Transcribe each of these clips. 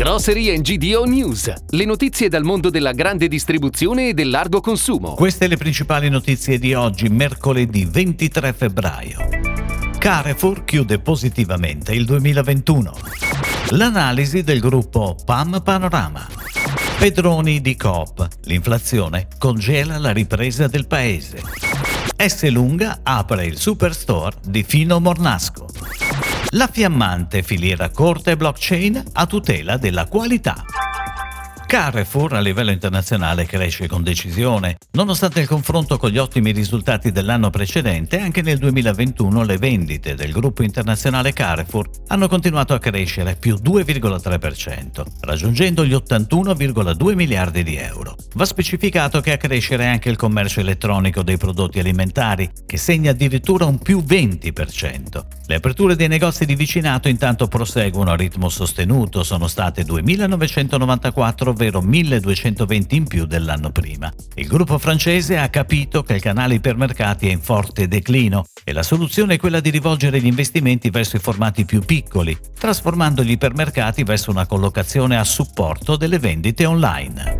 Grocery GDO News, le notizie dal mondo della grande distribuzione e del largo consumo. Queste le principali notizie di oggi, mercoledì 23 febbraio. Carrefour chiude positivamente il 2021. L'analisi del gruppo PAM Panorama. Pedroni di Coop. L'inflazione congela la ripresa del paese. S. Lunga apre il superstore di Fino Mornasco. La fiammante filiera corta e blockchain a tutela della qualità. Carrefour a livello internazionale cresce con decisione. Nonostante il confronto con gli ottimi risultati dell'anno precedente, anche nel 2021 le vendite del gruppo internazionale Carrefour hanno continuato a crescere più 2,3%, raggiungendo gli 81,2 miliardi di euro. Va specificato che a crescere anche il commercio elettronico dei prodotti alimentari, che segna addirittura un più 20%. Le aperture dei negozi di vicinato intanto proseguono a ritmo sostenuto, sono state 2.994 ovvero 1220 in più dell'anno prima. Il gruppo francese ha capito che il canale ipermercati è in forte declino e la soluzione è quella di rivolgere gli investimenti verso i formati più piccoli, trasformando gli ipermercati verso una collocazione a supporto delle vendite online.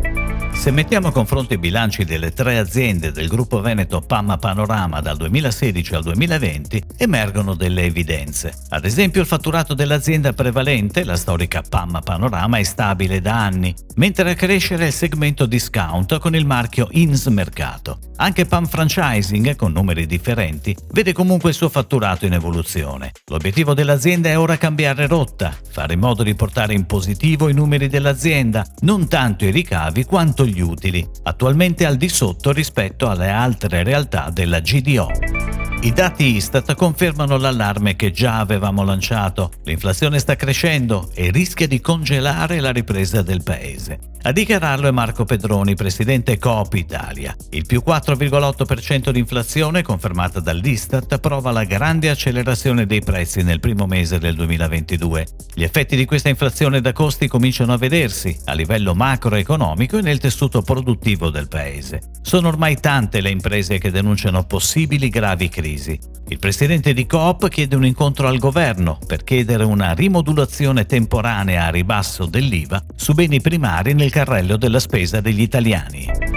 Se mettiamo a confronto i bilanci delle tre aziende del gruppo Veneto Pamma Panorama dal 2016 al 2020, emergono delle evidenze. Ad esempio il fatturato dell'azienda prevalente, la storica Pamma Panorama, è stabile da anni, mentre a crescere il segmento discount con il marchio Ins Mercato. Anche Pam Franchising, con numeri differenti, vede comunque il suo fatturato in evoluzione. L'obiettivo dell'azienda è ora cambiare rotta, fare in modo di portare in positivo i numeri dell'azienda, non tanto i ricavi quanto gli utili, attualmente al di sotto rispetto alle altre realtà della GDO. I dati Istat confermano l'allarme che già avevamo lanciato. L'inflazione sta crescendo e rischia di congelare la ripresa del paese. A dichiararlo è Marco Pedroni, presidente Coop Italia. Il più 4,8% di inflazione, confermata dall'Istat, prova la grande accelerazione dei prezzi nel primo mese del 2022. Gli effetti di questa inflazione da costi cominciano a vedersi a livello macroeconomico e nel tessuto produttivo del paese. Sono ormai tante le imprese che denunciano possibili gravi crisi. Il presidente di Coop chiede un incontro al governo per chiedere una rimodulazione temporanea a ribasso dell'IVA su beni primari nel carrello della spesa degli italiani.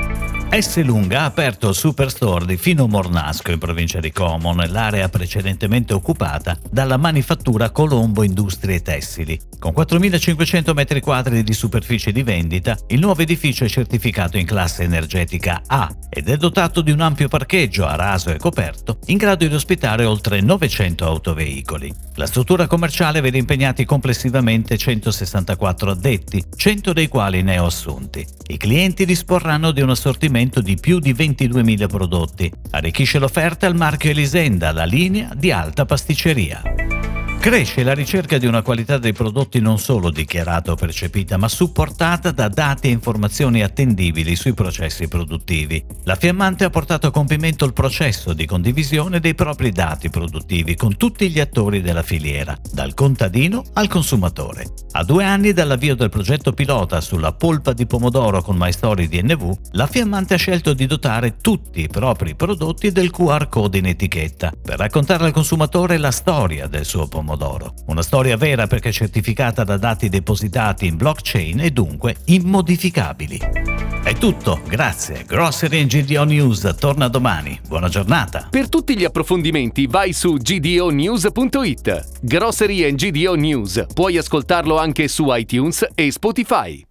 S. Lunga ha aperto il superstore di Fino Mornasco in provincia di Como, nell'area precedentemente occupata dalla manifattura Colombo Industrie Tessili. Con 4.500 m2 di superficie di vendita, il nuovo edificio è certificato in classe energetica A ed è dotato di un ampio parcheggio a raso e coperto, in grado di ospitare oltre 900 autoveicoli. La struttura commerciale vede impegnati complessivamente 164 addetti, 100 dei quali neoassunti. I clienti disporranno di un assortimento sortimento di più di 22.000 prodotti. Arricchisce l'offerta il marchio Elisenda, la linea di alta pasticceria. Cresce la ricerca di una qualità dei prodotti non solo dichiarata o percepita, ma supportata da dati e informazioni attendibili sui processi produttivi. La Fiammante ha portato a compimento il processo di condivisione dei propri dati produttivi con tutti gli attori della filiera, dal contadino al consumatore. A due anni dall'avvio del progetto pilota sulla polpa di pomodoro con MyStory DNV, la Fiammante ha scelto di dotare tutti i propri prodotti del QR code in etichetta per raccontare al consumatore la storia del suo pomodoro pomodoro. Una storia vera perché certificata da dati depositati in blockchain e dunque immodificabili. È tutto, grazie. Grocery GDO News torna domani. Buona giornata. Per tutti gli approfondimenti vai su gdonews.it. Grocery GDO News. Puoi ascoltarlo anche su iTunes e Spotify.